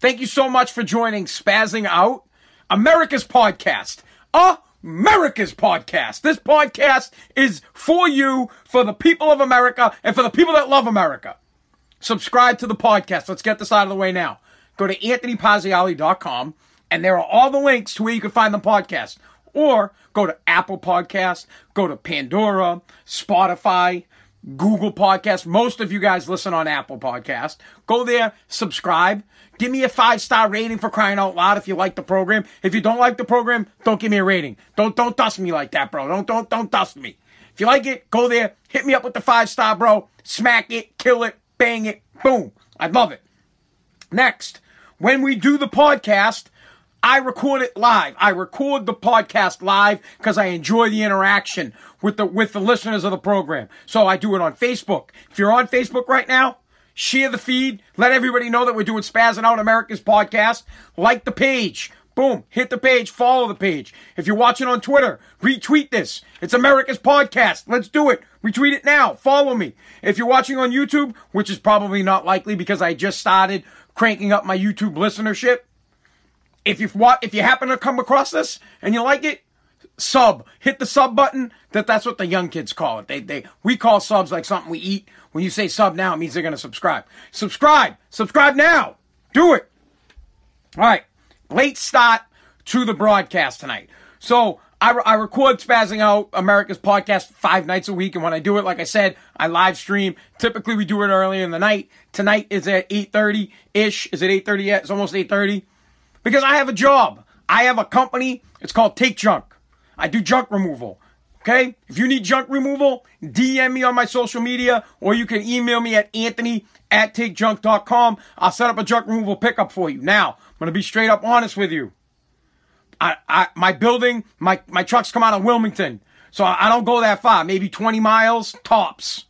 Thank you so much for joining Spazzing Out, America's podcast. America's podcast. This podcast is for you, for the people of America, and for the people that love America. Subscribe to the podcast. Let's get this out of the way now. Go to anthonypaziali.com, and there are all the links to where you can find the podcast. Or go to Apple Podcast, go to Pandora, Spotify, Google Podcast. Most of you guys listen on Apple Podcast. Go there, subscribe. Give me a five star rating for crying out loud if you like the program. If you don't like the program, don't give me a rating. Don't don't dust me like that, bro. Don't don't don't dust me. If you like it, go there, hit me up with the five star, bro. Smack it, kill it, bang it, boom. I love it. Next, when we do the podcast, I record it live. I record the podcast live because I enjoy the interaction with the with the listeners of the program. So I do it on Facebook. If you're on Facebook right now, share the feed. Let everybody know that we're doing Spazzing Out America's podcast. Like the page. Boom. Hit the page. Follow the page. If you're watching on Twitter, retweet this. It's America's podcast. Let's do it. Retweet it now. Follow me. If you're watching on YouTube, which is probably not likely because I just started cranking up my YouTube listenership, if you if you happen to come across this and you like it, sub. Hit the sub button. That that's what the young kids call it. They they we call subs like something we eat. When you say sub now, it means they're gonna subscribe. Subscribe. Subscribe now. Do it. All right. Late start to the broadcast tonight. So I, I record Spazzing Out America's podcast five nights a week, and when I do it, like I said, I live stream. Typically, we do it early in the night. Tonight is at eight thirty ish. Is it eight thirty yet? It's almost eight thirty. Because I have a job. I have a company. It's called Take Junk. I do junk removal. Okay? If you need junk removal, DM me on my social media or you can email me at anthony at takejunk.com. I'll set up a junk removal pickup for you. Now, I'm going to be straight up honest with you. I, I, my building, my, my trucks come out of Wilmington. So I, I don't go that far, maybe 20 miles tops.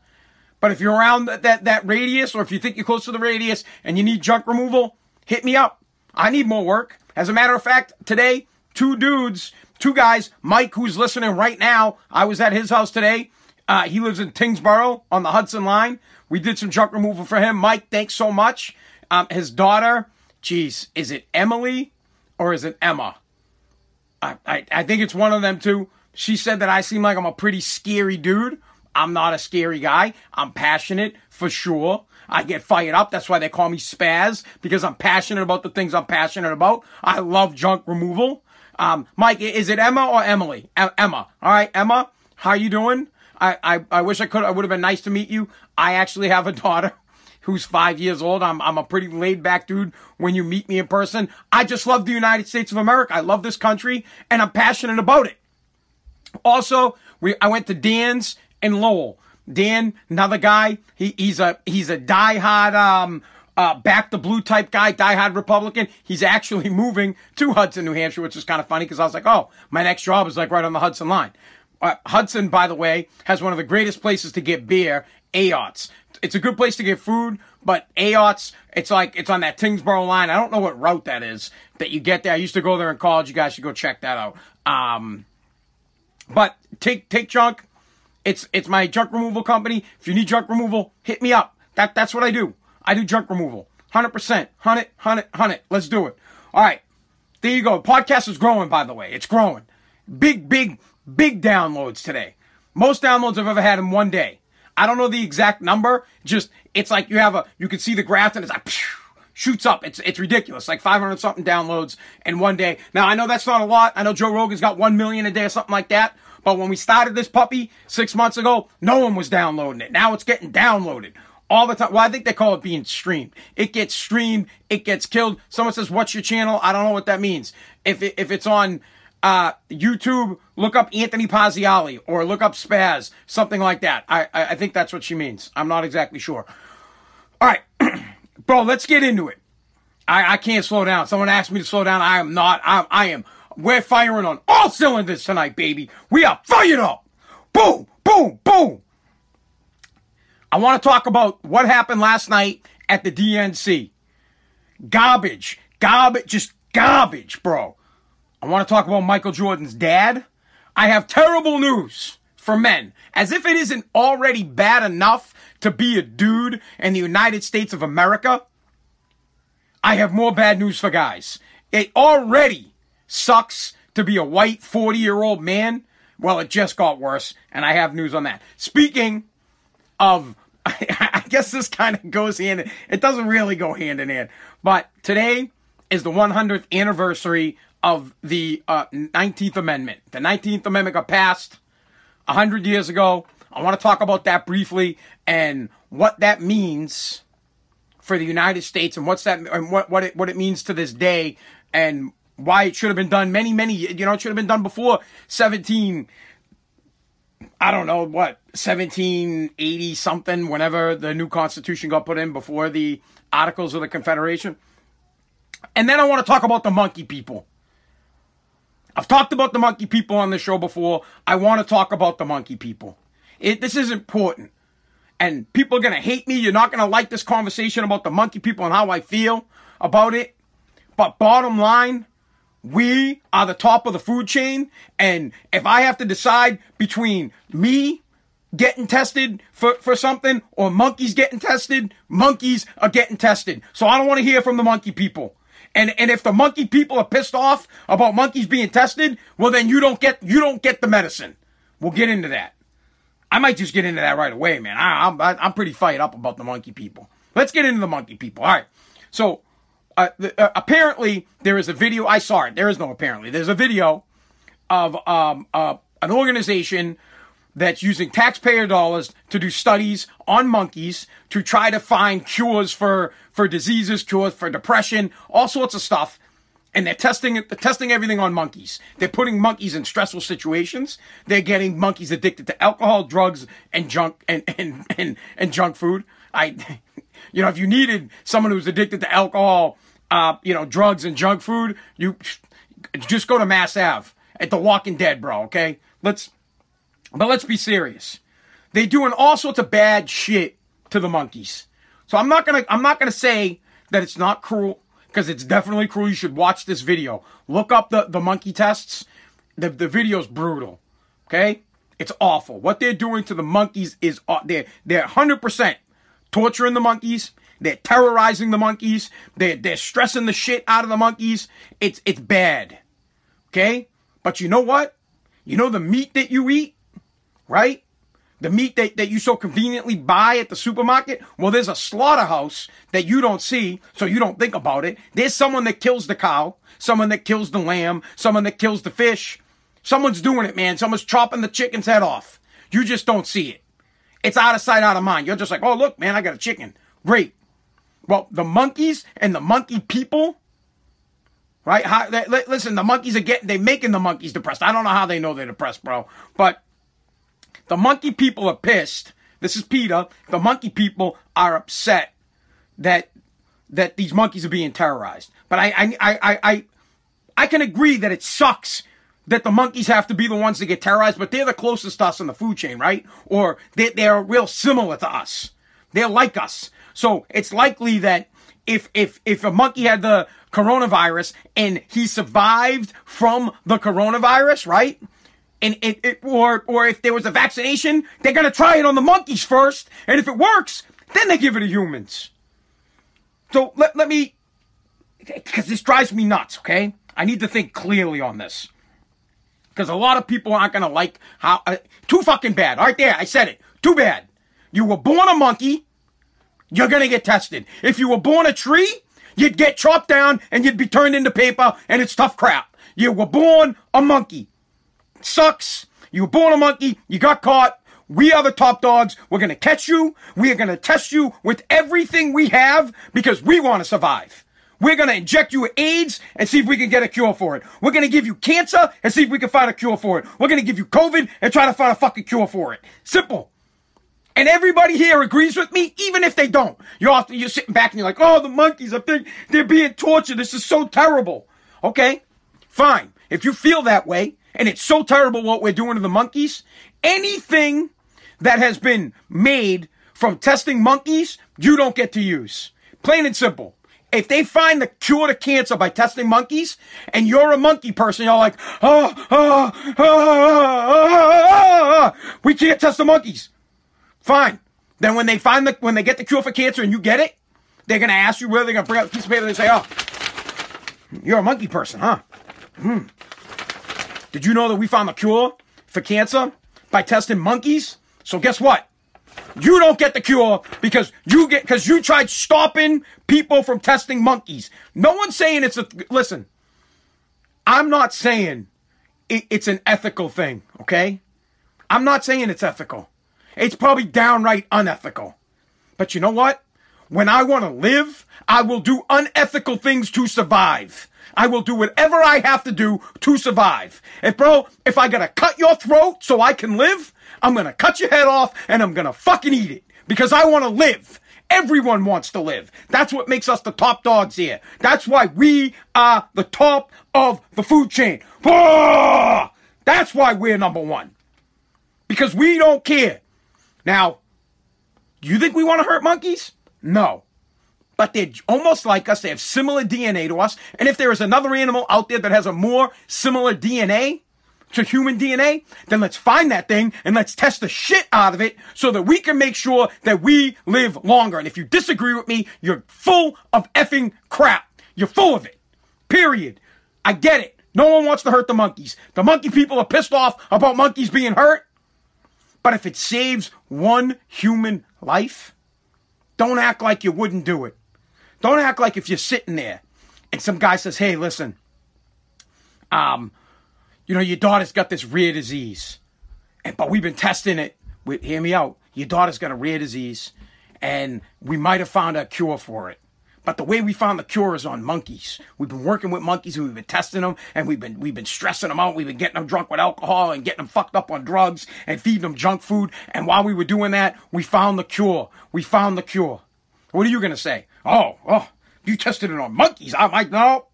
But if you're around that, that, that radius or if you think you're close to the radius and you need junk removal, hit me up. I need more work. As a matter of fact, today, two dudes, two guys, Mike, who's listening right now, I was at his house today. Uh, he lives in Tyngsboro on the Hudson line. We did some junk removal for him. Mike, thanks so much. Um, his daughter, geez, is it Emily or is it Emma? I, I, I think it's one of them two. She said that I seem like I'm a pretty scary dude. I'm not a scary guy. I'm passionate for sure. I get fired up. That's why they call me Spaz because I'm passionate about the things I'm passionate about. I love junk removal. Um, Mike, is it Emma or Emily? E- Emma. All right, Emma. How you doing? I, I, I wish I could. I would have been nice to meet you. I actually have a daughter who's five years old. I'm, I'm a pretty laid back dude when you meet me in person. I just love the United States of America. I love this country and I'm passionate about it. Also, we, I went to Dan's in Lowell. Dan, another guy. He, he's a he's a diehard um uh, back the blue type guy, diehard Republican. He's actually moving to Hudson, New Hampshire, which is kind of funny because I was like, oh, my next job is like right on the Hudson line. Uh, Hudson, by the way, has one of the greatest places to get beer, Ayots. It's a good place to get food, but Ayots, it's like, it's on that Tyngsboro line. I don't know what route that is that you get there. I used to go there in college. You guys should go check that out. Um, but take, take junk. It's it's my junk removal company. If you need junk removal, hit me up. That that's what I do. I do junk removal. 100%. Hunt it, hunt it, hunt it. Let's do it. All right. There you go. Podcast is growing, by the way. It's growing. Big, big, big downloads today. Most downloads I've ever had in one day. I don't know the exact number. Just, it's like you have a, you can see the graph and it's like, shoots up. It's, it's ridiculous. Like 500 something downloads in one day. Now, I know that's not a lot. I know Joe Rogan's got 1 million a day or something like that. But when we started this puppy six months ago, no one was downloading it. Now it's getting downloaded all the time. Well, I think they call it being streamed. It gets streamed. It gets killed. Someone says, "What's your channel?" I don't know what that means. If it, if it's on uh, YouTube, look up Anthony Paziali or look up Spaz, something like that. I, I I think that's what she means. I'm not exactly sure. All right, bro, let's get into it. I I can't slow down. Someone asked me to slow down. I am not. I I am. We're firing on all cylinders tonight, baby. We are fired up. Boom, boom, boom. I want to talk about what happened last night at the DNC. Garbage, garbage, just garbage, bro. I want to talk about Michael Jordan's dad. I have terrible news for men. As if it isn't already bad enough to be a dude in the United States of America. I have more bad news for guys. It already sucks to be a white 40 year old man. Well, it just got worse, and I have news on that. Speaking of, I guess this kind of goes hand, in, it doesn't really go hand in hand, but today is the 100th anniversary of the uh, 19th Amendment. The 19th Amendment got passed 100 years ago. I want to talk about that briefly and what that means for the United States and what's that and what what it what it means to this day and why it should have been done many many you know it should have been done before 17 I don't know what 1780 something whenever the new constitution got put in before the articles of the confederation. And then I want to talk about the monkey people. I've talked about the monkey people on the show before. I want to talk about the monkey people. It, this is important. And people are going to hate me. You're not going to like this conversation about the monkey people and how I feel about it. But bottom line, we are the top of the food chain. And if I have to decide between me getting tested for, for something or monkeys getting tested, monkeys are getting tested. So I don't want to hear from the monkey people. And, and if the monkey people are pissed off about monkeys being tested, well then you don't get, you don't get the medicine. We'll get into that. I might just get into that right away, man. I, I'm, I'm pretty fired up about the monkey people. Let's get into the monkey people. All right. So, uh, uh, apparently, there is a video. I saw it. There is no apparently. There's a video of um, uh, an organization that's using taxpayer dollars to do studies on monkeys to try to find cures for for diseases, cures for depression, all sorts of stuff and they're testing they're testing everything on monkeys. They're putting monkeys in stressful situations. They're getting monkeys addicted to alcohol, drugs, and junk and and and, and junk food. I, you know, if you needed someone who's addicted to alcohol, uh, you know, drugs and junk food, you just go to Mass Ave at The Walking Dead, bro. Okay, let's, but let's be serious. They're doing all sorts of bad shit to the monkeys. So I'm not gonna I'm not gonna say that it's not cruel because it's definitely cruel. You should watch this video. Look up the, the monkey tests. The, the video's brutal. Okay? It's awful. What they're doing to the monkeys is they're they're 100% torturing the monkeys. They're terrorizing the monkeys. They're they're stressing the shit out of the monkeys. It's it's bad. Okay? But you know what? You know the meat that you eat, right? the meat that, that you so conveniently buy at the supermarket, well, there's a slaughterhouse that you don't see, so you don't think about it. There's someone that kills the cow, someone that kills the lamb, someone that kills the fish. Someone's doing it, man. Someone's chopping the chicken's head off. You just don't see it. It's out of sight, out of mind. You're just like, oh, look, man, I got a chicken. Great. Well, the monkeys and the monkey people, right? How, they, listen, the monkeys are getting, they're making the monkeys depressed. I don't know how they know they're depressed, bro. But the monkey people are pissed. This is PETA. The monkey people are upset that that these monkeys are being terrorized. But I I I I I can agree that it sucks that the monkeys have to be the ones that get terrorized, but they're the closest to us in the food chain, right? Or they, they're real similar to us. They're like us. So it's likely that if, if, if a monkey had the coronavirus and he survived from the coronavirus, right? and it, it, or or if there was a vaccination, they're gonna try it on the monkeys first, and if it works, then they give it to humans. So let let me, because this drives me nuts. Okay, I need to think clearly on this, because a lot of people aren't gonna like how uh, too fucking bad. All right, there, I said it. Too bad. You were born a monkey, you're gonna get tested. If you were born a tree, you'd get chopped down and you'd be turned into paper, and it's tough crap. You were born a monkey sucks. You were born a monkey. You got caught. We are the top dogs. We're going to catch you. We are going to test you with everything we have because we want to survive. We're going to inject you with AIDS and see if we can get a cure for it. We're going to give you cancer and see if we can find a cure for it. We're going to give you COVID and try to find a fucking cure for it. Simple. And everybody here agrees with me, even if they don't. You're off, you're sitting back and you're like, oh, the monkeys, I think they're being tortured. This is so terrible. Okay? Fine. If you feel that way, and it's so terrible what we're doing to the monkeys. Anything that has been made from testing monkeys, you don't get to use. Plain and simple. If they find the cure to cancer by testing monkeys, and you're a monkey person, you're like, oh, oh, oh, we can't test the monkeys. Fine. Then when they find the, when they get the cure for cancer and you get it, They're to ask you whether they're to bring out a piece of paper and they say, oh, you're a monkey person, huh? Hmm. Did you know that we found the cure for cancer by testing monkeys? So guess what? You don't get the cure because you get because you tried stopping people from testing monkeys. No one's saying it's a listen. I'm not saying it, it's an ethical thing, okay? I'm not saying it's ethical. It's probably downright unethical. But you know what? When I want to live, I will do unethical things to survive. I will do whatever I have to do to survive. If bro, if I gotta cut your throat so I can live, I'm gonna cut your head off and I'm gonna fucking eat it. Because I wanna live. Everyone wants to live. That's what makes us the top dogs here. That's why we are the top of the food chain. That's why we're number one. Because we don't care. Now, do you think we want to hurt monkeys? No. But they're almost like us. They have similar DNA to us. And if there is another animal out there that has a more similar DNA to human DNA, then let's find that thing and let's test the shit out of it so that we can make sure that we live longer. And if you disagree with me, you're full of effing crap. You're full of it. Period. I get it. No one wants to hurt the monkeys. The monkey people are pissed off about monkeys being hurt. But if it saves one human life, don't act like you wouldn't do it. Don't act like if you're sitting there and some guy says, "Hey, listen, um, you know your daughter's got this rare disease, and but we've been testing it. With, hear me out. Your daughter's got a rare disease, and we might have found a cure for it. But the way we found the cure is on monkeys. We've been working with monkeys and we've been testing them and we've been we've been stressing them out. We've been getting them drunk with alcohol and getting them fucked up on drugs and feeding them junk food. And while we were doing that, we found the cure. We found the cure. What are you gonna say? Oh, oh, you tested it on monkeys. I'm like, no.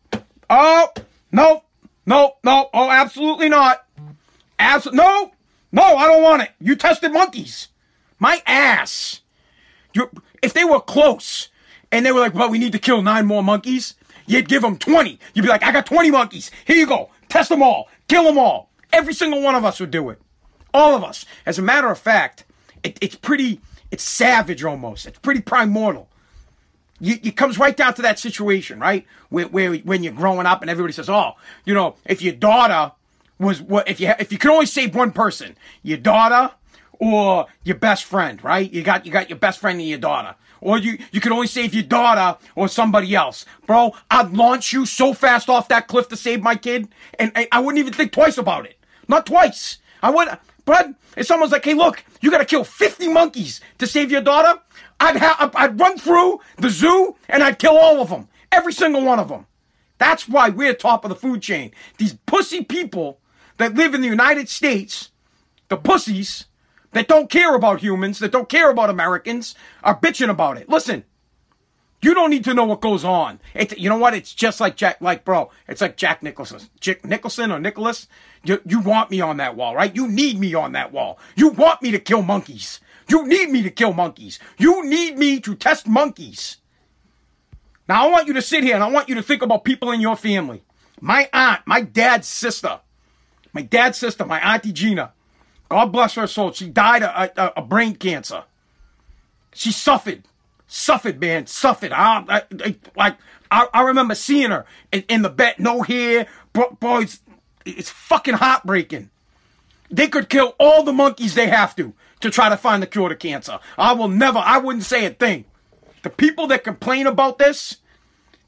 Oh, no, no, no. Oh, absolutely not. Absolutely no, no. I don't want it. You tested monkeys. My ass. You, if they were close and they were like, well, we need to kill nine more monkeys, you'd give them 20. You'd be like, I got 20 monkeys. Here you go. Test them all. Kill them all. Every single one of us would do it. All of us. As a matter of fact, it, it's pretty, it's savage almost. It's pretty primordial. You, it comes right down to that situation, right? Where, where when you're growing up and everybody says, oh, you know, if your daughter was if you if you could only save one person, your daughter or your best friend, right? You got you got your best friend and your daughter or you, you can only save your daughter or somebody else. Bro, I'd launch you so fast off that cliff to save my kid, and I, I wouldn't even think twice about it. Not twice. I would, but if someone's like, hey, look, you gotta kill 50 monkeys to save your daughter, I'd have, I'd run through the zoo and I'd kill all of them. Every single one of them. That's why we're top of the food chain. These pussy people that live in the United States, the pussies, that don't care about humans, that don't care about Americans, are bitching about it. Listen, you don't need to know what goes on. It's, you know what? It's just like Jack, like bro. It's like Jack Nicholson, Jack Nicholson or Nicholas. You, you want me on that wall, right? You need me on that wall. You want me to kill monkeys. You need me to kill monkeys. You need me to test monkeys. Now I want you to sit here and I want you to think about people in your family. My aunt, my dad's sister, my dad's sister, my auntie Gina. God bless her soul. She died of, uh, uh, of brain cancer. She suffered, suffered, man, suffered. I, I, I like I, I, remember seeing her in, in the bed, no hair. Boys, it's fucking heartbreaking. They could kill all the monkeys they have to to try to find the cure to cancer. I will never. I wouldn't say a thing. The people that complain about this,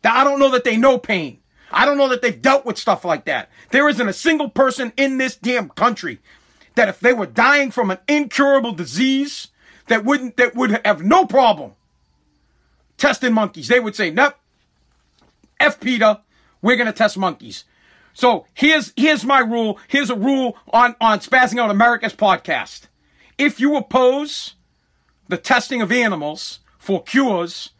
that I don't know that they know pain. I don't know that they've dealt with stuff like that. There isn't a single person in this damn country that if they were dying from an incurable disease, that wouldn't that would have no problem testing monkeys. They would say, "Nope, F PETA, we're gonna test monkeys." So here's here's my rule. Here's a rule on on Spazzing Out America's podcast. If you oppose the testing of animals for cures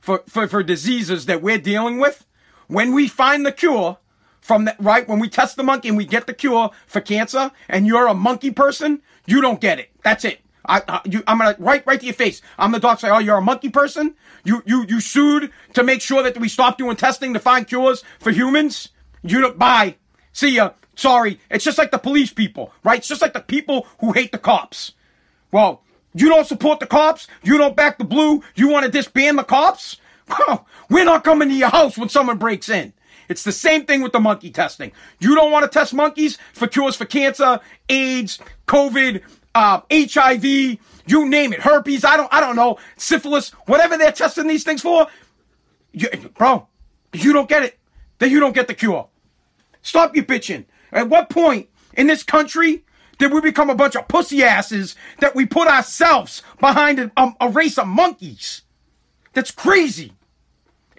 for, for, for diseases that we're dealing with, when we find the cure, from that, right? When we test the monkey and we get the cure for cancer and you're a monkey person, you don't get it. That's it. I, I you, I'm gonna right, right to your face. I'm the doctor. Say, oh, you're a monkey person. You, you, you sued to make sure that we stop doing testing to find cures for humans. You don't buy. See ya. Sorry. It's just like the police people, right? It's just like the people who hate the cops. Well, you don't support the cops. You don't back the blue. You want to disband the cops. Well, we're not coming to your house when someone breaks in. It's the same thing with the monkey testing. You don't want to test monkeys for cures for cancer, AIDS, COVID, uh, HIV, you name it, herpes. I don't, I don't know, syphilis, whatever they're testing these things for. You, bro, you don't get it. Then you don't get the cure. Stop your bitching. At what point in this country did we become a bunch of pussy asses that we put ourselves behind a, a, a race of monkeys? That's crazy.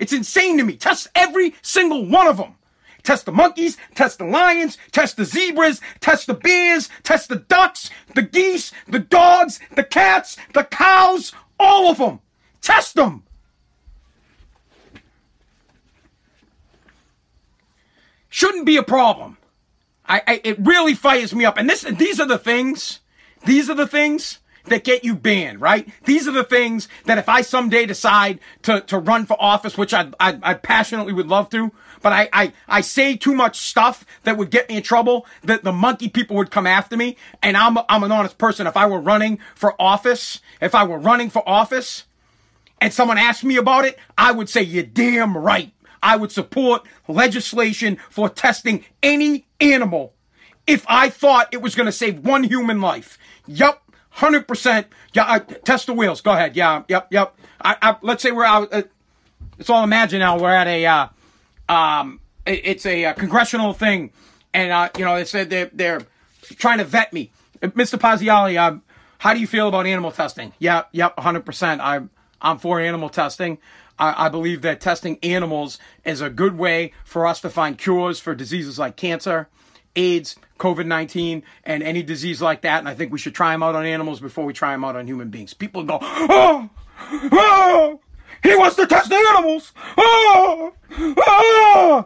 It's insane to me. Test every single one of them. Test the monkeys, test the lions, test the zebras, test the bears, test the ducks, the geese, the dogs, the cats, the cows, all of them. Test them. Shouldn't be a problem. I, I it really fires me up. And this these are the things, these are the things that get you banned, right? These are the things that if I someday decide to, to run for office, which I, I, I passionately would love to, but I, I, I say too much stuff that would get me in trouble, that the monkey people would come after me. And I'm, I'm an honest person. If I were running for office, if I were running for office and someone asked me about it, I would say, you're damn right. I would support legislation for testing any animal if I thought it was going to save one human life. Yup, hundred percent. Yeah, uh, test the wheels. Go ahead. Yeah, yep, yep. I, I, let's say we're out. Uh, it's all imagine now. We're at a, uh, um, it, it's a, uh, congressional thing, and uh, you know, they said they're they're trying to vet me, uh, Mr. Paziali. Um, how do you feel about animal testing? Yeah, yep, hundred percent. I'm I'm for animal testing. I, I believe that testing animals is a good way for us to find cures for diseases like cancer. AIDS, COVID 19, and any disease like that. And I think we should try them out on animals before we try them out on human beings. People go, oh, oh, he wants to test the animals. Oh, oh.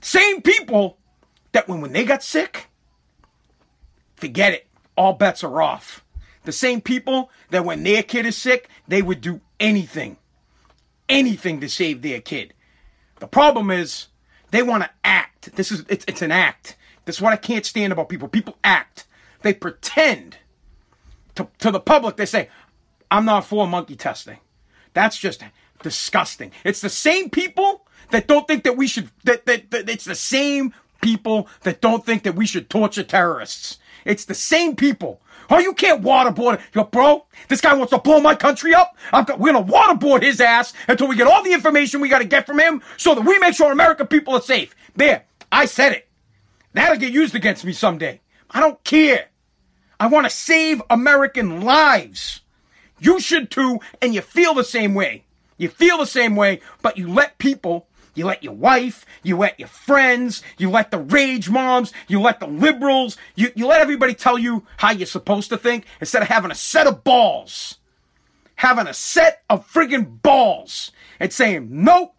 Same people that when, when they got sick, forget it. All bets are off. The same people that when their kid is sick, they would do anything, anything to save their kid. The problem is they want to act. This is it's, it's an act. That's what I can't stand about people. People act. They pretend to, to the public. They say, I'm not for monkey testing. That's just disgusting. It's the same people that don't think that we should, that, that, that it's the same people that don't think that we should torture terrorists. It's the same people. Oh, you can't waterboard your bro, this guy wants to blow my country up. We're gonna waterboard his ass until we get all the information we gotta get from him so that we make sure American people are safe. There, I said it. That'll get used against me someday. I don't care. I want to save American lives. You should too, and you feel the same way. You feel the same way, but you let people, you let your wife, you let your friends, you let the rage moms, you let the liberals, you, you let everybody tell you how you're supposed to think instead of having a set of balls. Having a set of friggin' balls and saying, nope,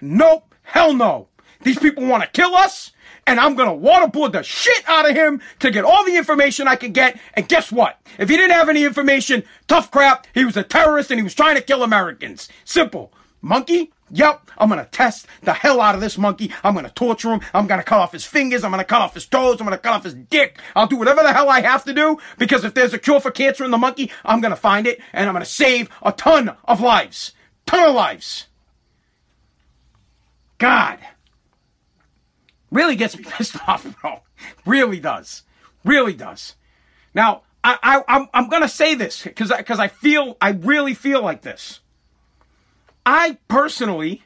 nope, hell no. These people want to kill us and I'm gonna waterboard the shit out of him to get all the information I can get. And guess what? If he didn't have any information, tough crap, he was a terrorist and he was trying to kill Americans. Simple. Monkey? Yep, I'm gonna test the hell out of this monkey. I'm gonna torture him. I'm gonna cut off his fingers. I'm gonna cut off his toes. I'm gonna cut off his dick. I'll do whatever the hell I have to do because if there's a cure for cancer in the monkey, I'm gonna find it and I'm gonna save a ton of lives. Ton of lives. God. Really gets me pissed off, bro. Really does. Really does. Now, I, I, I'm, I'm gonna say this because because I feel I really feel like this. I personally,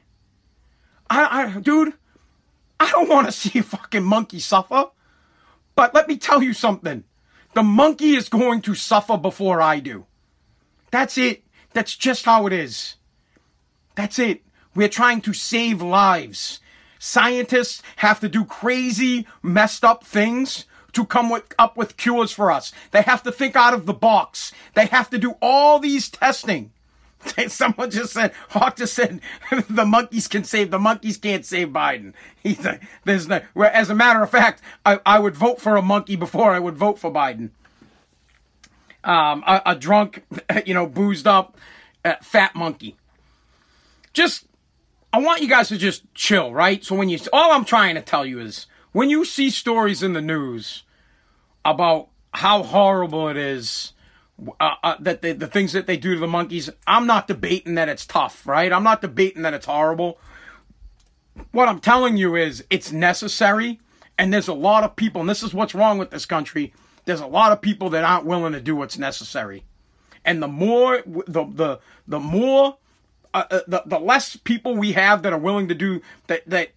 I, I dude, I don't want to see a fucking monkey suffer. But let me tell you something. The monkey is going to suffer before I do. That's it. That's just how it is. That's it. We're trying to save lives. Scientists have to do crazy, messed up things to come with, up with cures for us. They have to think out of the box. They have to do all these testing. Someone just said, Hawk just said, the monkeys can save, the monkeys can't save Biden. He's like, there's no, as a matter of fact, I, I would vote for a monkey before I would vote for Biden. Um, a, a drunk, you know, boozed up, uh, fat monkey. Just I want you guys to just chill, right? So when you, all I'm trying to tell you is when you see stories in the news about how horrible it is uh, uh, that the, the things that they do to the monkeys. I'm not debating that it's tough, right? I'm not debating that it's horrible. What I'm telling you is it's necessary, and there's a lot of people, and this is what's wrong with this country. There's a lot of people that aren't willing to do what's necessary, and the more the the the more uh, uh, the the less people we have that are willing to do that that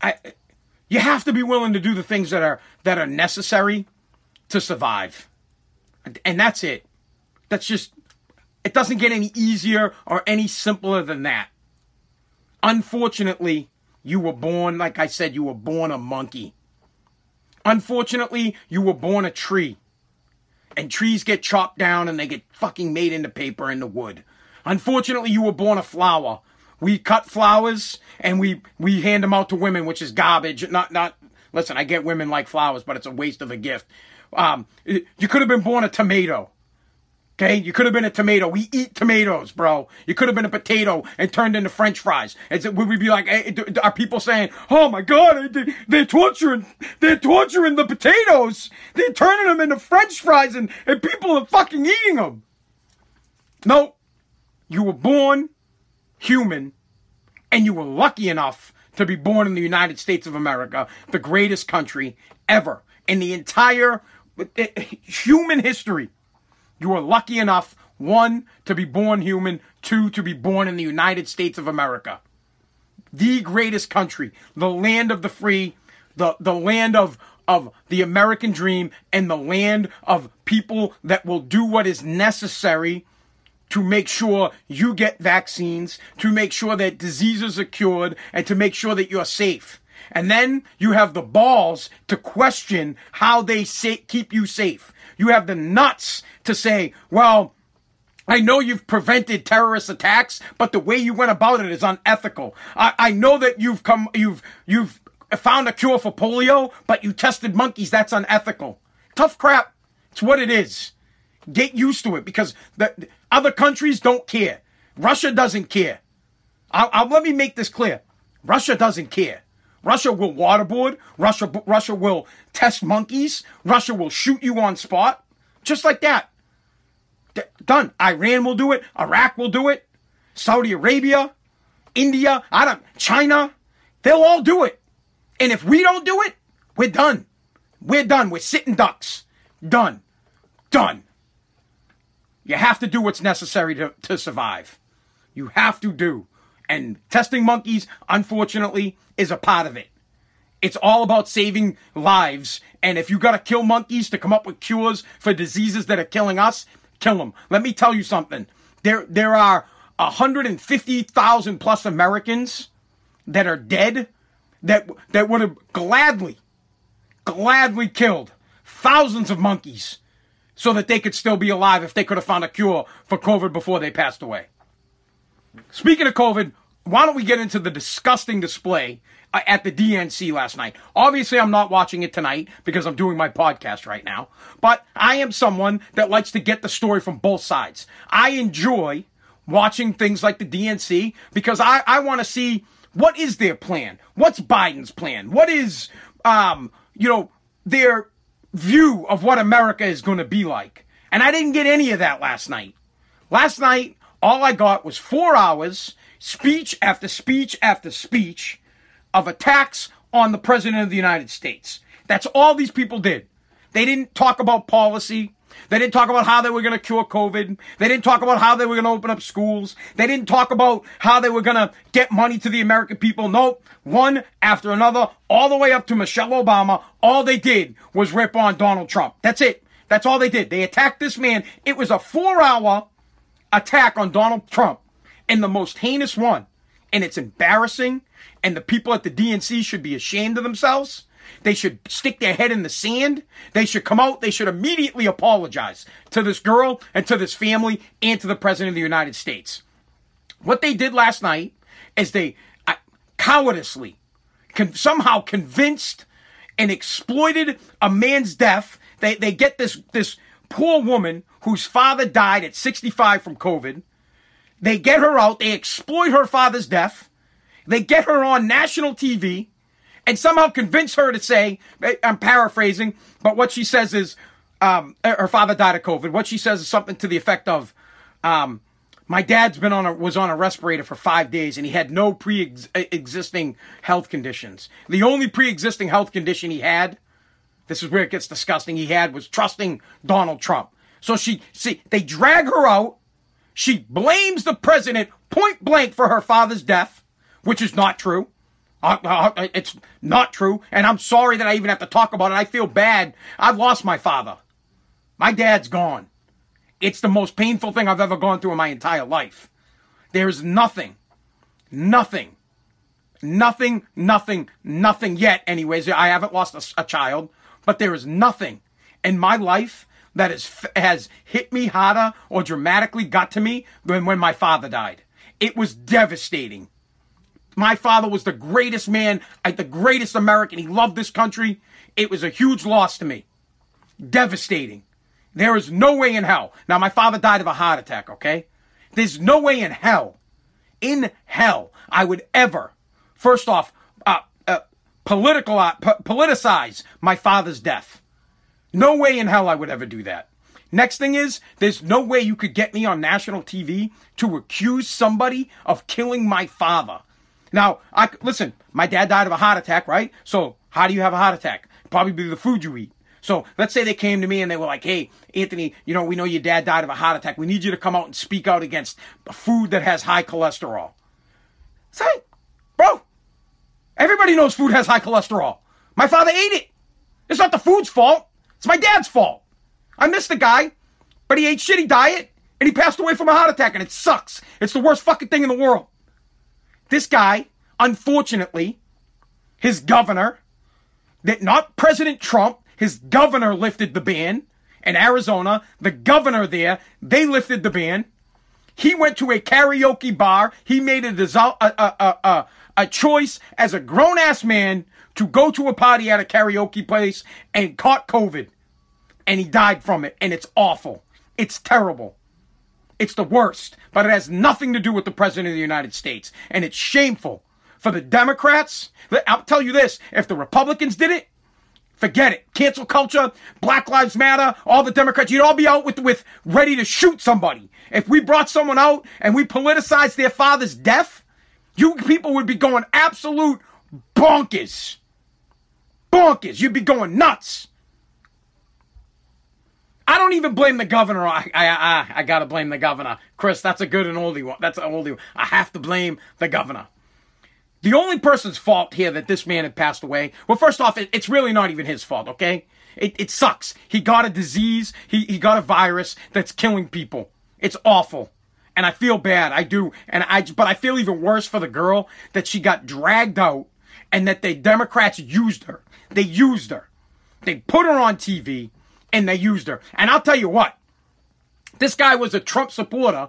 I you have to be willing to do the things that are that are necessary to survive. And that's it. That's just it doesn't get any easier or any simpler than that. Unfortunately, you were born, like I said, you were born a monkey. Unfortunately, you were born a tree. And trees get chopped down and they get fucking made into paper in the wood. Unfortunately, you were born a flower we cut flowers and we we hand them out to women, which is garbage. Not not listen. I get women like flowers, but it's a waste of a gift. Um, you could have been born a tomato. Okay, you could have been a tomato. We eat tomatoes, bro. You could have been a potato and turned into French fries. And would we be like, hey, are people saying, "Oh my God, they're torturing, they're torturing the potatoes. They're turning them into French fries, and and people are fucking eating them." No, you were born human, and you were lucky enough to be born in the United States of America, the greatest country ever in the entire eh, human history. You are lucky enough, one, to be born human, two, to be born in the United States of America. The greatest country, the land of the free, the, the land of, of the American dream, and the land of people that will do what is necessary to make sure you get vaccines, to make sure that diseases are cured, and to make sure that you're safe. And then you have the balls to question how they say, keep you safe. You have the nuts to say, well, I know you've prevented terrorist attacks, but the way you went about it is unethical. I, I know that you've come, you've, you've found a cure for polio, but you tested monkeys. That's unethical. Tough crap. It's what it is. Get used to it because the, other countries don't care. Russia doesn't care. I'll, I'll, let me make this clear. Russia doesn't care. Russia will waterboard. Russia, Russia will test monkeys. Russia will shoot you on spot. Just like that. D- done. Iran will do it. Iraq will do it. Saudi Arabia, India, I don't, China. They'll all do it. And if we don't do it, we're done. We're done. We're sitting ducks. Done. Done. You have to do what's necessary to, to survive. You have to do. And testing monkeys, unfortunately, is a part of it. It's all about saving lives. And if you gotta kill monkeys to come up with cures for diseases that are killing us, kill them. Let me tell you something. There, there are 150,000 plus Americans that are dead that, that would have gladly, gladly killed thousands of monkeys so that they could still be alive if they could have found a cure for COVID before they passed away. Speaking of COVID, why don't we get into the disgusting display uh, at the DNC last night? Obviously, I'm not watching it tonight because I'm doing my podcast right now, but I am someone that likes to get the story from both sides. I enjoy watching things like the DNC because I, I want to see what is their plan? What's Biden's plan? What is, um, you know, their view of what America is going to be like. And I didn't get any of that last night. Last night, all I got was four hours, speech after speech after speech of attacks on the President of the United States. That's all these people did. They didn't talk about policy. They didn't talk about how they were going to cure COVID. They didn't talk about how they were going to open up schools. They didn't talk about how they were going to get money to the American people. Nope. One after another, all the way up to Michelle Obama. All they did was rip on Donald Trump. That's it. That's all they did. They attacked this man. It was a four hour attack on Donald Trump and the most heinous one. And it's embarrassing. And the people at the DNC should be ashamed of themselves they should stick their head in the sand. They should come out. They should immediately apologize to this girl and to this family and to the President of the United States. What they did last night is they uh, cowardice,ly con- somehow convinced and exploited a man's death. They, they get this, this poor woman whose father died at 65 from COVID. They get her out. They exploit her father's death. They get her on national TV and somehow convince her to say, I'm paraphrasing, but what she says is, um, her father died of COVID. What she says is something to the effect of, um, my dad's been on a, was on a respirator for five days and he had no pre-existing health conditions. The only pre-existing health condition he had, this is where it gets disgusting, he had was trusting Donald Trump. So she, see, they drag her out. She blames the president point blank for her father's death, which is not true. Uh, uh, it's not true. And I'm sorry that I even have to talk about it. I feel bad. I've lost my father. My dad's gone. It's the most painful thing I've ever gone through in my entire life. There's nothing, nothing, nothing, nothing, nothing yet, anyways. I haven't lost a, a child, but there is nothing in my life that has, has hit me harder or dramatically got to me than when my father died. It was devastating. My father was the greatest man, the greatest American. He loved this country. It was a huge loss to me. Devastating. There is no way in hell. Now, my father died of a heart attack, okay? There's no way in hell, in hell, I would ever, first off, uh, uh, political, uh, politicize my father's death. No way in hell I would ever do that. Next thing is, there's no way you could get me on national TV to accuse somebody of killing my father. Now, I listen. My dad died of a heart attack, right? So, how do you have a heart attack? Probably the food you eat. So let's say they came to me and they were like, hey, Anthony, you know, we know your dad died of a heart attack. We need you to come out and speak out against food that has high cholesterol. Say, bro, everybody knows food has high cholesterol. My father ate it. It's not the food's fault. It's my dad's fault. I miss the guy, but he ate shitty diet and he passed away from a heart attack and it sucks. It's the worst fucking thing in the world. This guy, unfortunately, his governor, that not President Trump, his governor lifted the ban. In Arizona, the governor there, they lifted the ban. He went to a karaoke bar. He made a, a, a choice as a grown ass man to go to a party at a karaoke place and caught COVID. And he died from it. And it's awful. It's terrible. It's the worst. But it has nothing to do with the President of the United States. And it's shameful for the Democrats. I'll tell you this if the Republicans did it, Forget it. Cancel culture, Black Lives Matter, all the Democrats, you'd all be out with, with ready to shoot somebody. If we brought someone out and we politicized their father's death, you people would be going absolute bonkers. Bonkers. You'd be going nuts. I don't even blame the governor. I, I, I, I gotta blame the governor. Chris, that's a good and oldie one. That's an oldie one. I have to blame the governor. The only person's fault here that this man had passed away, well, first off, it, it's really not even his fault, okay? It, it sucks. He got a disease, he, he got a virus that's killing people. It's awful. And I feel bad. I do. And I, but I feel even worse for the girl that she got dragged out and that the Democrats used her. They used her. They put her on TV and they used her. And I'll tell you what, this guy was a Trump supporter.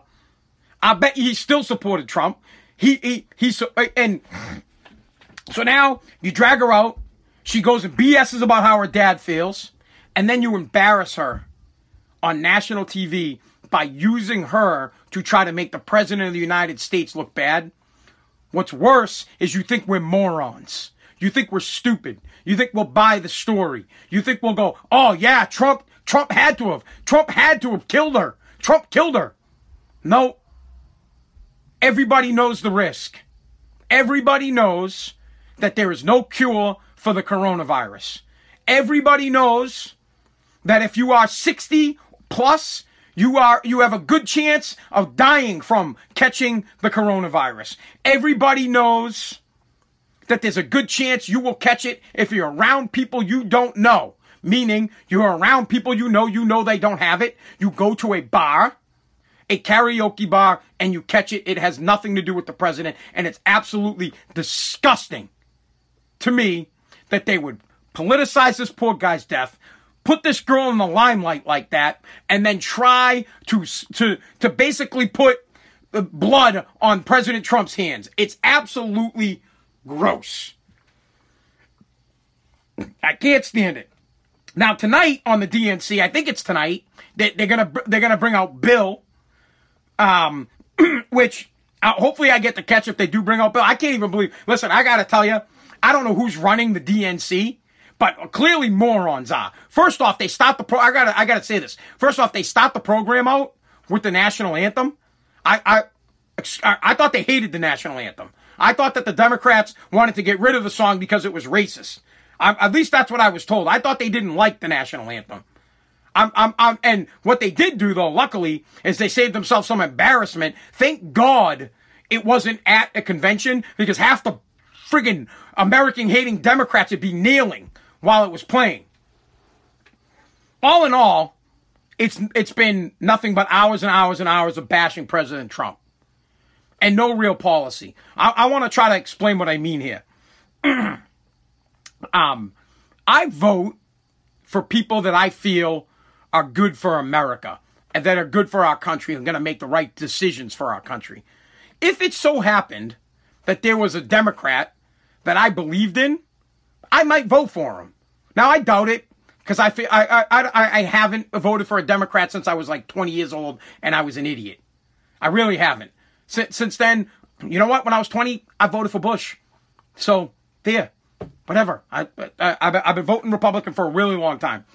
I bet he still supported Trump. He he he so uh, and so now you drag her out. She goes and BSs about how her dad feels, and then you embarrass her on national TV by using her to try to make the president of the United States look bad. What's worse is you think we're morons. You think we're stupid. You think we'll buy the story. You think we'll go, oh yeah, Trump, Trump had to have, Trump had to have killed her. Trump killed her. No, Everybody knows the risk. Everybody knows that there is no cure for the coronavirus. Everybody knows that if you are 60 plus, you are you have a good chance of dying from catching the coronavirus. Everybody knows that there's a good chance you will catch it if you're around people you don't know. Meaning you're around people you know, you know they don't have it. You go to a bar a karaoke bar and you catch it. It has nothing to do with the president. And it's absolutely disgusting to me that they would politicize this poor guy's death, put this girl in the limelight like that, and then try to, to, to basically put blood on President Trump's hands. It's absolutely gross. I can't stand it. Now tonight on the DNC, I think it's tonight, they, are gonna they're gonna bring out Bill um, which uh, hopefully I get to catch if they do bring out Bill. I can't even believe. Listen, I got to tell you, I don't know who's running the DNC, but clearly morons are. First off, they start the pro. I gotta, I gotta say this. First off, they stopped the program out with the national anthem. I, I, I thought they hated the national anthem. I thought that the Democrats wanted to get rid of the song because it was racist. I, at least that's what I was told. I thought they didn't like the national anthem. I'm, I'm, I'm, and what they did do though, luckily, is they saved themselves some embarrassment. Thank God it wasn't at a convention because half the friggin' American hating Democrats would be kneeling while it was playing. All in all, it's, it's been nothing but hours and hours and hours of bashing President Trump and no real policy. I, I want to try to explain what I mean here. um, I vote for people that I feel are good for America and that are good for our country and going to make the right decisions for our country. If it so happened that there was a Democrat that I believed in, I might vote for him. Now I doubt it because I, I, I, I, I haven't voted for a Democrat since I was like 20 years old and I was an idiot. I really haven't. Since, since then, you know what? When I was 20, I voted for Bush. So there, whatever. I, I, I've been voting Republican for a really long time.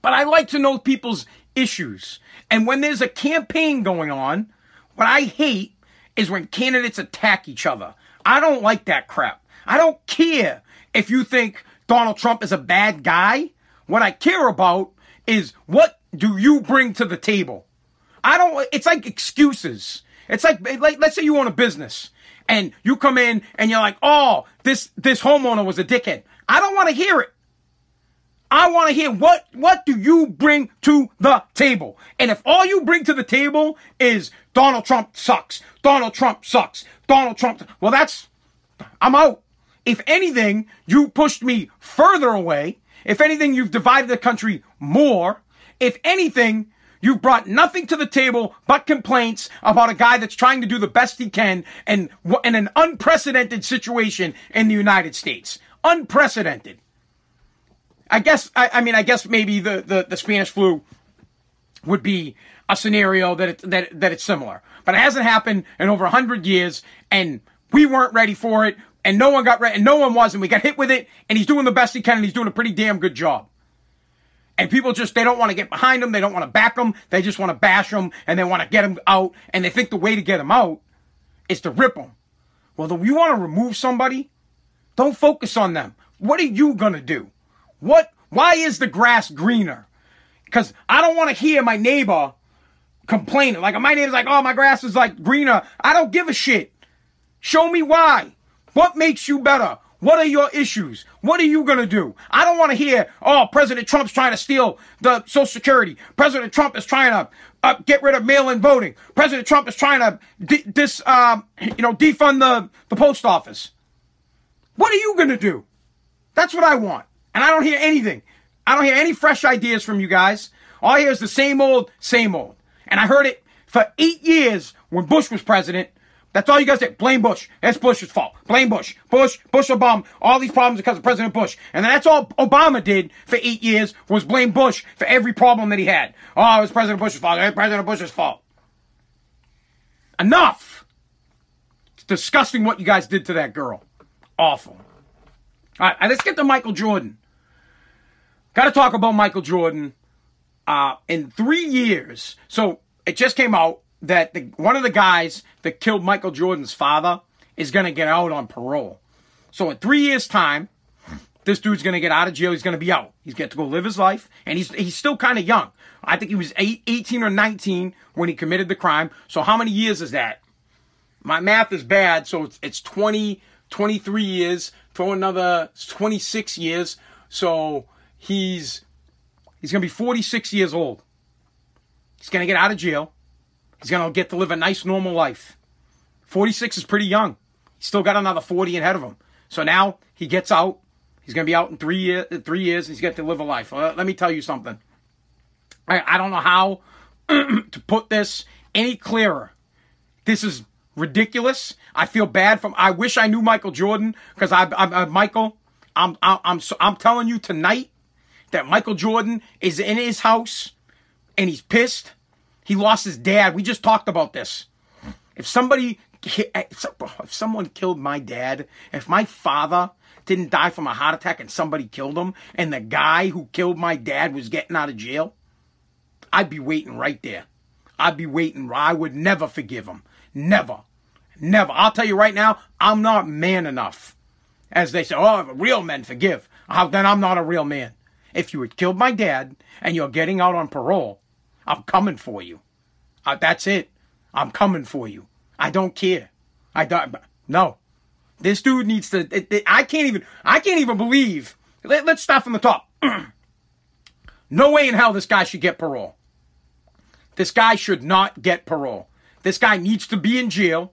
But I like to know people's issues. And when there's a campaign going on, what I hate is when candidates attack each other. I don't like that crap. I don't care if you think Donald Trump is a bad guy. What I care about is what do you bring to the table? I don't, it's like excuses. It's like, like, let's say you own a business and you come in and you're like, oh, this, this homeowner was a dickhead. I don't want to hear it. I want to hear what, what do you bring to the table? And if all you bring to the table is Donald Trump sucks, Donald Trump sucks, Donald Trump, well, that's, I'm out. If anything, you pushed me further away. If anything, you've divided the country more. If anything, you've brought nothing to the table but complaints about a guy that's trying to do the best he can and in an unprecedented situation in the United States. Unprecedented. I guess I, I mean I guess maybe the, the, the Spanish flu would be a scenario that it, that that it's similar, but it hasn't happened in over hundred years, and we weren't ready for it, and no one got ready, and no one was, and we got hit with it, and he's doing the best he can, and he's doing a pretty damn good job. And people just, they don't want to get behind him. They don't want to back him. They just want to bash him and they want to get him out. And they think the way to get him out is to rip him. Well, if you want to remove somebody, don't focus on them. What are you going to do? What? Why is the grass greener? Because I don't want to hear my neighbor complaining. Like my neighbor's like, oh, my grass is like greener. I don't give a shit. Show me why. What makes you better? What are your issues? What are you going to do? I don't want to hear, oh, President Trump's trying to steal the Social Security. President Trump is trying to uh, get rid of mail-in voting. President Trump is trying to de- dis, um, you know, defund the, the post office. What are you going to do? That's what I want. And I don't hear anything. I don't hear any fresh ideas from you guys. All I hear is the same old, same old. And I heard it for eight years when Bush was president. That's all you guys say. Blame Bush. It's Bush's fault. Blame Bush. Bush, Bush, Obama. All these problems because of President Bush. And that's all Obama did for eight years was blame Bush for every problem that he had. Oh, it was President Bush's fault. It was President Bush's fault. Enough. It's disgusting what you guys did to that girl. Awful. All right, let's get to Michael Jordan. Got to talk about Michael Jordan. Uh, in three years, so it just came out that the, one of the guys that killed Michael Jordan's father is going to get out on parole. So in three years' time, this dude's going to get out of jail. He's going to be out. He's get to go live his life, and he's he's still kind of young. I think he was eight, 18 or 19 when he committed the crime. So how many years is that? My math is bad, so it's, it's 20, 23 years. Throw another 26 years. So he's he's going to be 46 years old. He's going to get out of jail. He's going to get to live a nice normal life. 46 is pretty young. He's still got another 40 ahead of him. So now he gets out. He's going to be out in three, year, three years. And he's going to live a life. Uh, let me tell you something. I, I don't know how to put this any clearer. This is ridiculous. I feel bad from. I wish I knew Michael Jordan because I, I, I, Michael. I'm, I'm, I'm, I'm telling you tonight that Michael Jordan is in his house and he's pissed. He lost his dad. We just talked about this. If somebody, if someone killed my dad, if my father didn't die from a heart attack and somebody killed him, and the guy who killed my dad was getting out of jail, I'd be waiting right there. I'd be waiting. I would never forgive him. Never. Never. I'll tell you right now, I'm not man enough. As they say, oh, real men forgive. then I'm not a real man. If you had killed my dad and you're getting out on parole, I'm coming for you. Uh, that's it. I'm coming for you. I don't care. I don't. No. This dude needs to. It, it, I can't even. I can't even believe. Let, let's start from the top. no way in hell this guy should get parole. This guy should not get parole. This guy needs to be in jail.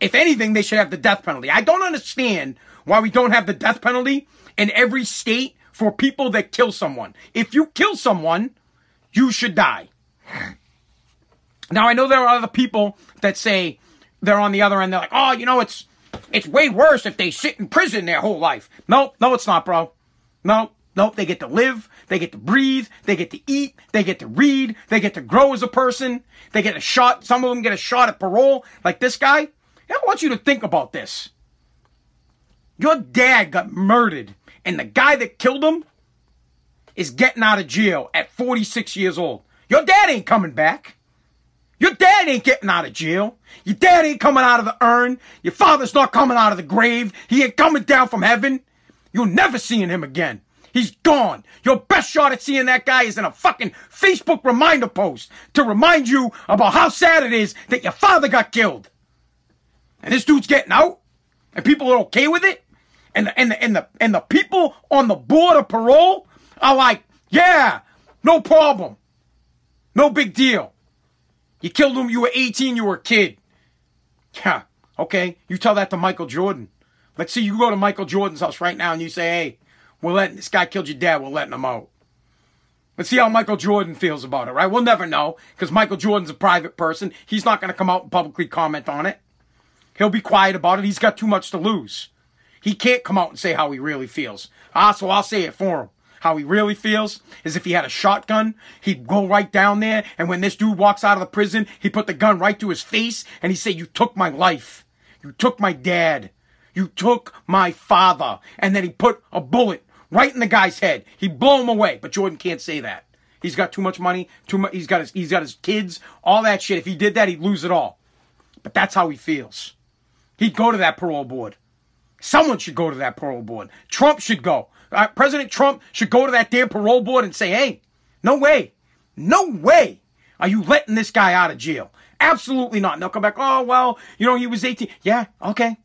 If anything, they should have the death penalty. I don't understand why we don't have the death penalty in every state for people that kill someone. If you kill someone, you should die. Now I know there are other people that say they're on the other end. They're like, oh, you know, it's it's way worse if they sit in prison their whole life. No, no, it's not, bro. No, Nope, they get to live, they get to breathe, they get to eat, they get to read, they get to grow as a person, they get a shot, some of them get a shot at parole, like this guy. I want you to think about this. Your dad got murdered, and the guy that killed him is getting out of jail at 46 years old. Your dad ain't coming back. Your dad ain't getting out of jail. Your dad ain't coming out of the urn. Your father's not coming out of the grave. He ain't coming down from heaven. You're never seeing him again. He's gone. Your best shot at seeing that guy is in a fucking Facebook reminder post to remind you about how sad it is that your father got killed. And this dude's getting out, and people are okay with it. And the, and the, and the, and the people on the board of parole are like, yeah, no problem. No big deal. You killed him, you were 18, you were a kid. Yeah, okay. You tell that to Michael Jordan. Let's see you go to Michael Jordan's house right now and you say, hey, we're letting this guy killed your dad. We're letting him out. Let's see how Michael Jordan feels about it, right? We'll never know because Michael Jordan's a private person. He's not going to come out and publicly comment on it. He'll be quiet about it. He's got too much to lose. He can't come out and say how he really feels. Ah, so I'll say it for him. How he really feels is if he had a shotgun, he'd go right down there, and when this dude walks out of the prison, he put the gun right to his face, and he say, "You took my life. You took my dad. You took my father." And then he put a bullet right in the guy's head. He'd blow him away, but Jordan can't say that. He's got too much money, too much. He's got his, he's got his kids, all that shit. If he did that, he'd lose it all. But that's how he feels. He'd go to that parole board. Someone should go to that parole board. Trump should go. Uh, President Trump should go to that damn parole board and say, "Hey, no way, no way, are you letting this guy out of jail? Absolutely not." And they'll come back. Oh well, you know he was 18. Yeah, okay.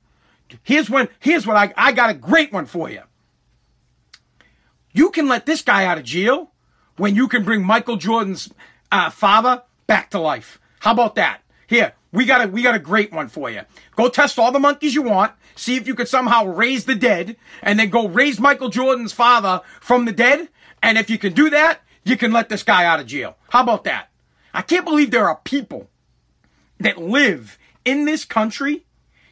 Here's when. Here's what I I got a great one for you. You can let this guy out of jail when you can bring Michael Jordan's uh, father back to life. How about that? Here, we got a we got a great one for you. Go test all the monkeys you want. See if you could somehow raise the dead, and then go raise Michael Jordan's father from the dead. And if you can do that, you can let this guy out of jail. How about that? I can't believe there are people that live in this country.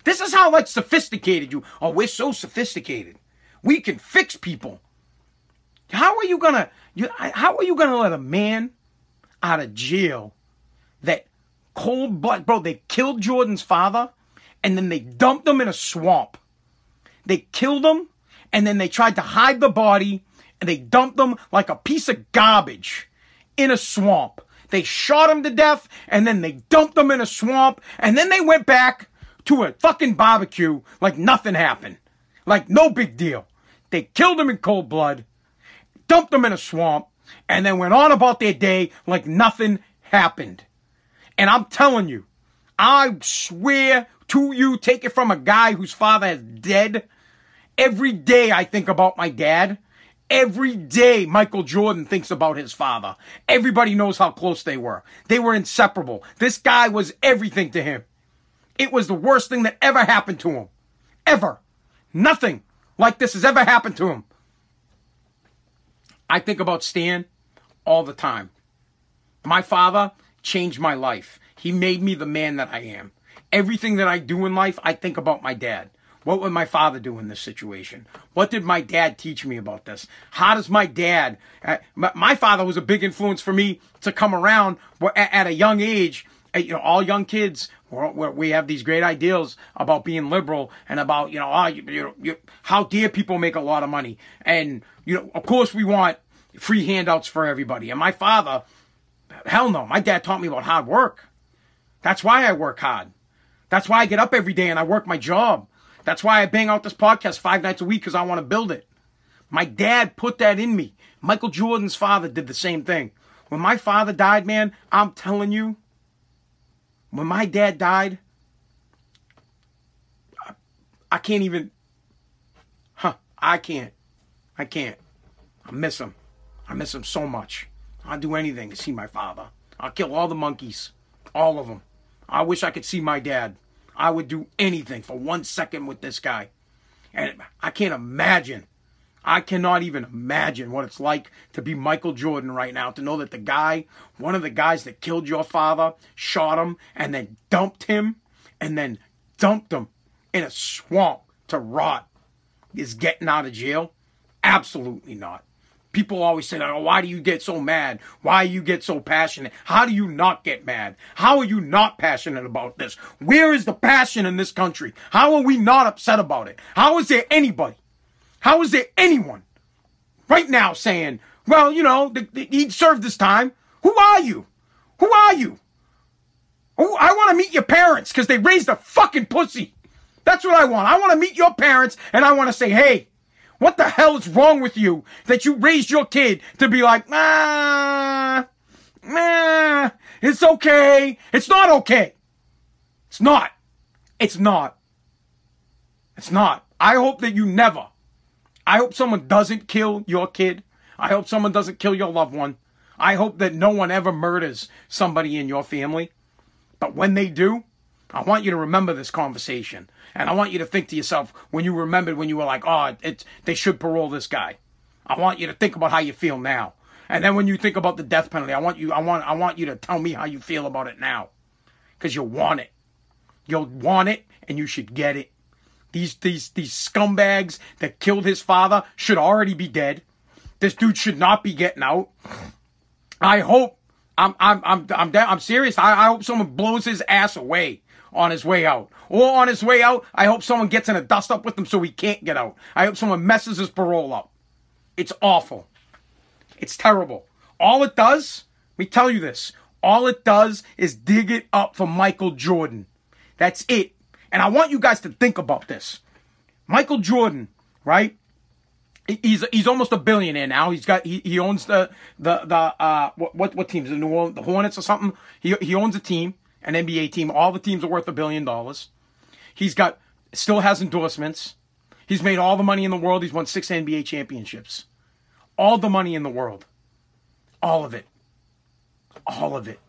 This is how like sophisticated you. Oh, we're so sophisticated. We can fix people. How are you gonna you, how are you gonna let a man out of jail that cold blood bro, they killed Jordan's father and then they dumped them in a swamp. They killed them and then they tried to hide the body and they dumped them like a piece of garbage in a swamp. They shot him to death and then they dumped him in a swamp and then they went back to a fucking barbecue like nothing happened. Like no big deal. They killed him in cold blood dumped them in a swamp, and then went on about their day like nothing happened. And I'm telling you, I swear to you, take it from a guy whose father is dead. Every day I think about my dad. Every day Michael Jordan thinks about his father. Everybody knows how close they were. They were inseparable. This guy was everything to him. It was the worst thing that ever happened to him. Ever. Nothing like this has ever happened to him. I think about Stan all the time. My father changed my life. He made me the man that I am. Everything that I do in life, I think about my dad. What would my father do in this situation? What did my dad teach me about this? How does my dad, uh, my, my, father was a big influence for me to come around at, at a young age you know, all young kids, we're, we're, we have these great ideals about being liberal and about, you know, oh, you, you, you, how dare people make a lot of money. And, you know, of course we want free handouts for everybody. And my father, hell no, my dad taught me about hard work. That's why I work hard. That's why I get up every day and I work my job. That's why I bang out this podcast five nights a week because I want to build it. My dad put that in me. Michael Jordan's father did the same thing. When my father died, man, I'm telling you, when my dad died, I, I can't even, huh, I can't. I can't. I miss him. I miss him so much. I'd do anything to see my father. I'll kill all the monkeys. All of them. I wish I could see my dad. I would do anything for one second with this guy. And I can't imagine. I cannot even imagine what it's like to be Michael Jordan right now, to know that the guy, one of the guys that killed your father, shot him and then dumped him and then dumped him in a swamp to rot, is getting out of jail. Absolutely not. People always say, oh, why do you get so mad? Why you get so passionate? How do you not get mad? How are you not passionate about this? Where is the passion in this country? How are we not upset about it? How is there anybody? How is there anyone right now saying, well, you know, he served this time? Who are you? Who are you? Oh, I want to meet your parents because they raised a fucking pussy. That's what I want. I want to meet your parents and I want to say, hey, what the hell is wrong with you that you raised your kid to be like, ah, nah, it's okay. It's not okay. It's not. It's not. It's not. I hope that you never. I hope someone doesn't kill your kid. I hope someone doesn't kill your loved one. I hope that no one ever murders somebody in your family. But when they do, I want you to remember this conversation. And I want you to think to yourself when you remembered when you were like, oh, it's, they should parole this guy. I want you to think about how you feel now. And then when you think about the death penalty, I want you, I want, I want you to tell me how you feel about it now. Cause you'll want it. You'll want it and you should get it. These, these, these scumbags that killed his father should already be dead. This dude should not be getting out. I hope I'm I'm I'm I'm I'm serious. I, I hope someone blows his ass away on his way out. Or on his way out, I hope someone gets in a dust up with him so he can't get out. I hope someone messes his parole up. It's awful. It's terrible. All it does, let me tell you this, all it does is dig it up for Michael Jordan. That's it. And I want you guys to think about this. Michael Jordan, right? He's he's almost a billionaire now. He's got he, he owns the the the uh what what, what teams the New Orleans the Hornets or something. He he owns a team an NBA team. All the teams are worth a billion dollars. He's got, still has endorsements. He's made all the money in the world. He's won six NBA championships. All the money in the world. All of it. All of it.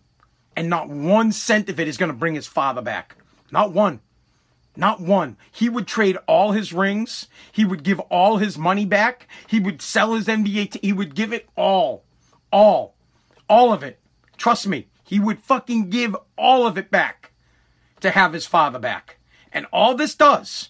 And not one cent of it is going to bring his father back. Not one. Not one. He would trade all his rings. He would give all his money back. He would sell his NBA. T- he would give it all. All. All of it. Trust me. He would fucking give all of it back to have his father back. And all this does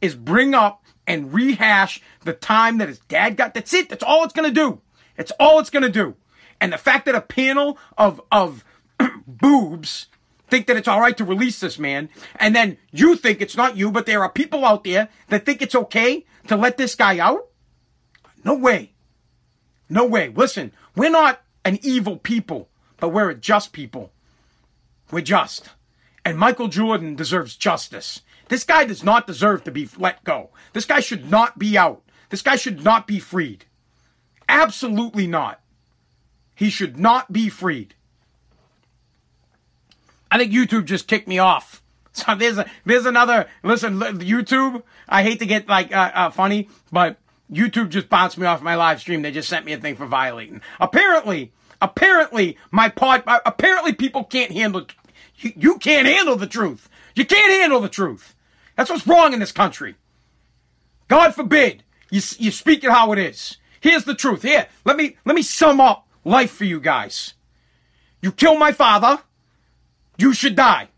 is bring up and rehash the time that his dad got. That's it. That's all it's going to do. It's all it's going to do. And the fact that a panel of, of boobs think that it's all right to release this man, and then you think it's not you, but there are people out there that think it's okay to let this guy out? No way. No way. Listen, we're not an evil people but we're a just people. We're just. And Michael Jordan deserves justice. This guy does not deserve to be let go. This guy should not be out. This guy should not be freed. Absolutely not. He should not be freed. I think YouTube just kicked me off. So there's a, there's another listen YouTube. I hate to get like uh, uh, funny, but YouTube just bounced me off my live stream. They just sent me a thing for violating. Apparently, Apparently, my pod, uh, apparently people can't handle, you, can't handle the truth. You can't handle the truth. That's what's wrong in this country. God forbid you, you speak it how it is. Here's the truth. Here, let me, let me sum up life for you guys. You kill my father, you should die.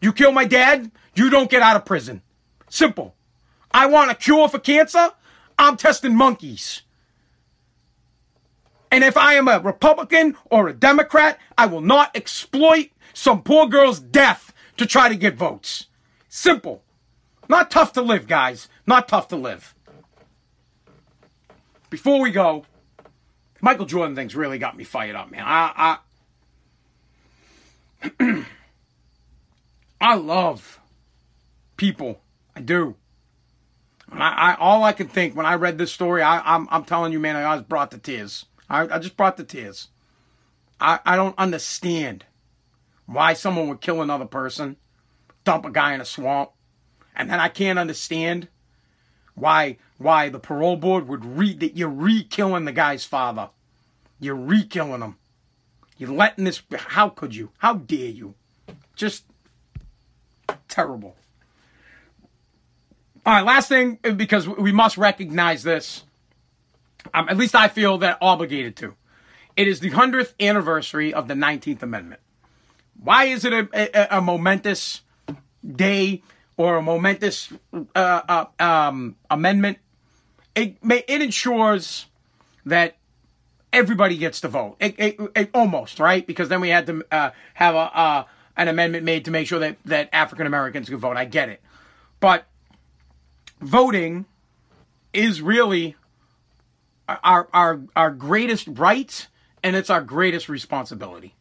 You kill my dad, you don't get out of prison. Simple. I want a cure for cancer, I'm testing monkeys. And if I am a Republican or a Democrat, I will not exploit some poor girl's death to try to get votes. Simple. Not tough to live, guys. Not tough to live. Before we go, Michael Jordan thing's really got me fired up, man. I I, I love people. I do. I, I, all I can think when I read this story, I, I'm I'm telling you, man, I was brought to tears. I, I just brought the tears. I, I don't understand why someone would kill another person, dump a guy in a swamp, and then I can't understand why why the parole board would read that you're re-killing the guy's father. You're re-killing him. You're letting this how could you? How dare you? Just terrible. All right, last thing because we must recognize this. Um, at least I feel that obligated to. It is the 100th anniversary of the 19th Amendment. Why is it a, a, a momentous day or a momentous uh, uh, um, amendment? It, it ensures that everybody gets to vote. It, it, it, almost, right? Because then we had to uh, have a, uh, an amendment made to make sure that, that African Americans could vote. I get it. But voting is really our, our, our greatest right and it's our greatest responsibility.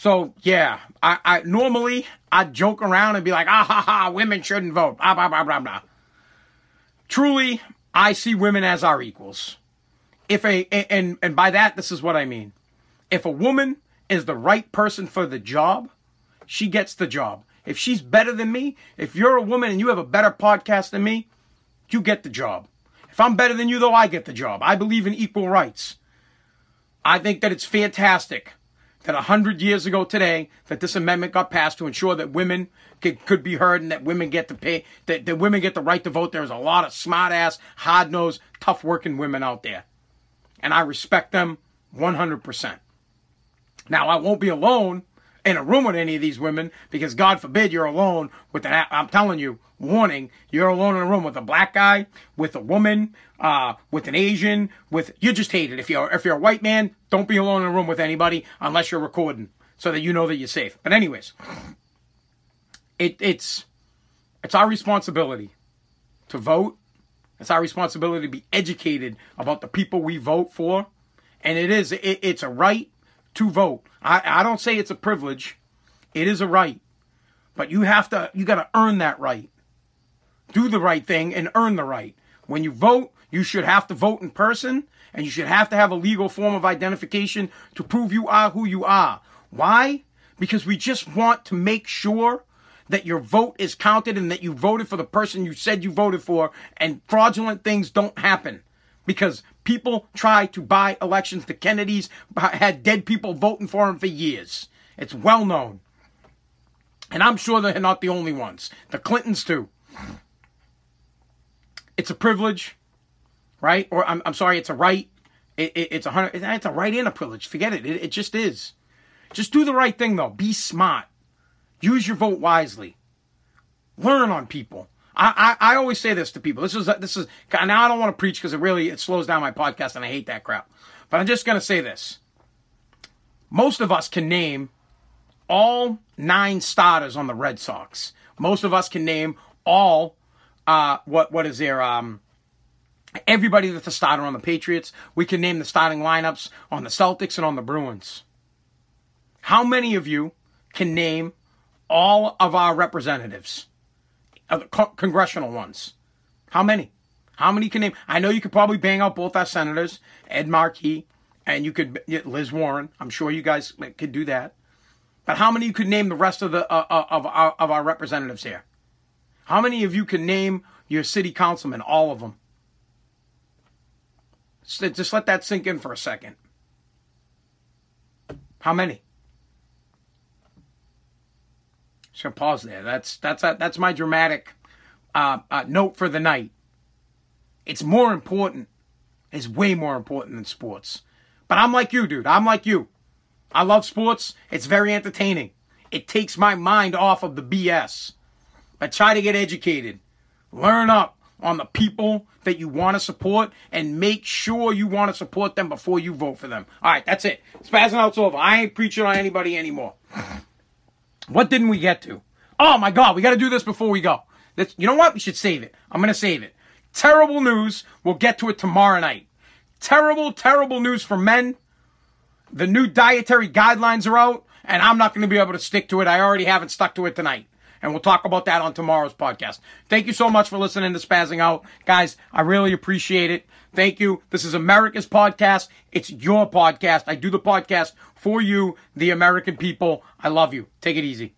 So yeah, I, I normally I joke around and be like, ah ha ha, women shouldn't vote, blah blah blah blah blah. Truly, I see women as our equals. If a and and by that, this is what I mean. If a woman is the right person for the job, she gets the job. If she's better than me, if you're a woman and you have a better podcast than me, you get the job. If I'm better than you, though, I get the job. I believe in equal rights. I think that it's fantastic that a hundred years ago today that this amendment got passed to ensure that women could, could be heard and that women get to pay that, that women get the right to vote. There's a lot of smart ass, hard nosed, tough working women out there. And I respect them 100%. Now I won't be alone in a room with any of these women because God forbid you're alone with an, I'm telling you, warning, you're alone in a room with a black guy, with a woman, uh, with an Asian, with you just hate it. If you're if you're a white man, don't be alone in a room with anybody unless you're recording, so that you know that you're safe. But anyways, it it's it's our responsibility to vote. It's our responsibility to be educated about the people we vote for, and it is it, it's a right to vote. I, I don't say it's a privilege. It is a right. But you have to you got to earn that right do the right thing and earn the right. When you vote, you should have to vote in person and you should have to have a legal form of identification to prove you are who you are. Why? Because we just want to make sure that your vote is counted and that you voted for the person you said you voted for and fraudulent things don't happen. Because people try to buy elections. The Kennedys had dead people voting for them for years. It's well known. And I'm sure they're not the only ones. The Clintons, too it's a privilege, right? Or I'm, I'm sorry, it's a right. It, it, it's a hundred. It's a right and a privilege. Forget it. it. It just is. Just do the right thing though. Be smart. Use your vote wisely. Learn on people. I, I, always say this to people. This is this is now I don't want to preach because it really it slows down my podcast and I hate that crap. But I'm just gonna say this. Most of us can name all nine starters on the Red Sox. Most of us can name all uh, what what is there? Um, everybody that's a starter on the Patriots. We can name the starting lineups on the Celtics and on the Bruins. How many of you can name all of our representatives, uh, co- congressional ones? How many? How many can name? I know you could probably bang out both our senators, Ed Markey, and you could Liz Warren. I'm sure you guys could do that. But how many you could name the rest of the uh, uh of our of our representatives here? How many of you can name your city councilman? All of them. Just let that sink in for a second. How many? Just gonna pause there. That's that's a, that's my dramatic uh, uh, note for the night. It's more important. It's way more important than sports. But I'm like you, dude. I'm like you. I love sports. It's very entertaining. It takes my mind off of the BS. But try to get educated. Learn up. on the people that you want to support and make sure you want to support them before you vote for them. All right, that's it. Spazzing out's over. I ain't preaching on anybody anymore. What didn't we get to? Oh my God, we got to do this before we go. This, you know what? We should save it. I'm going to save it. Terrible news. We'll get to it tomorrow night. Terrible, terrible news for men. The new dietary guidelines are out, and I'm not going to be able to stick to it. I already haven't stuck to it tonight. And we'll talk about that on tomorrow's podcast. Thank you so much for listening to Spazzing Out. Guys, I really appreciate it. Thank you. This is America's podcast. It's your podcast. I do the podcast for you, the American people. I love you. Take it easy.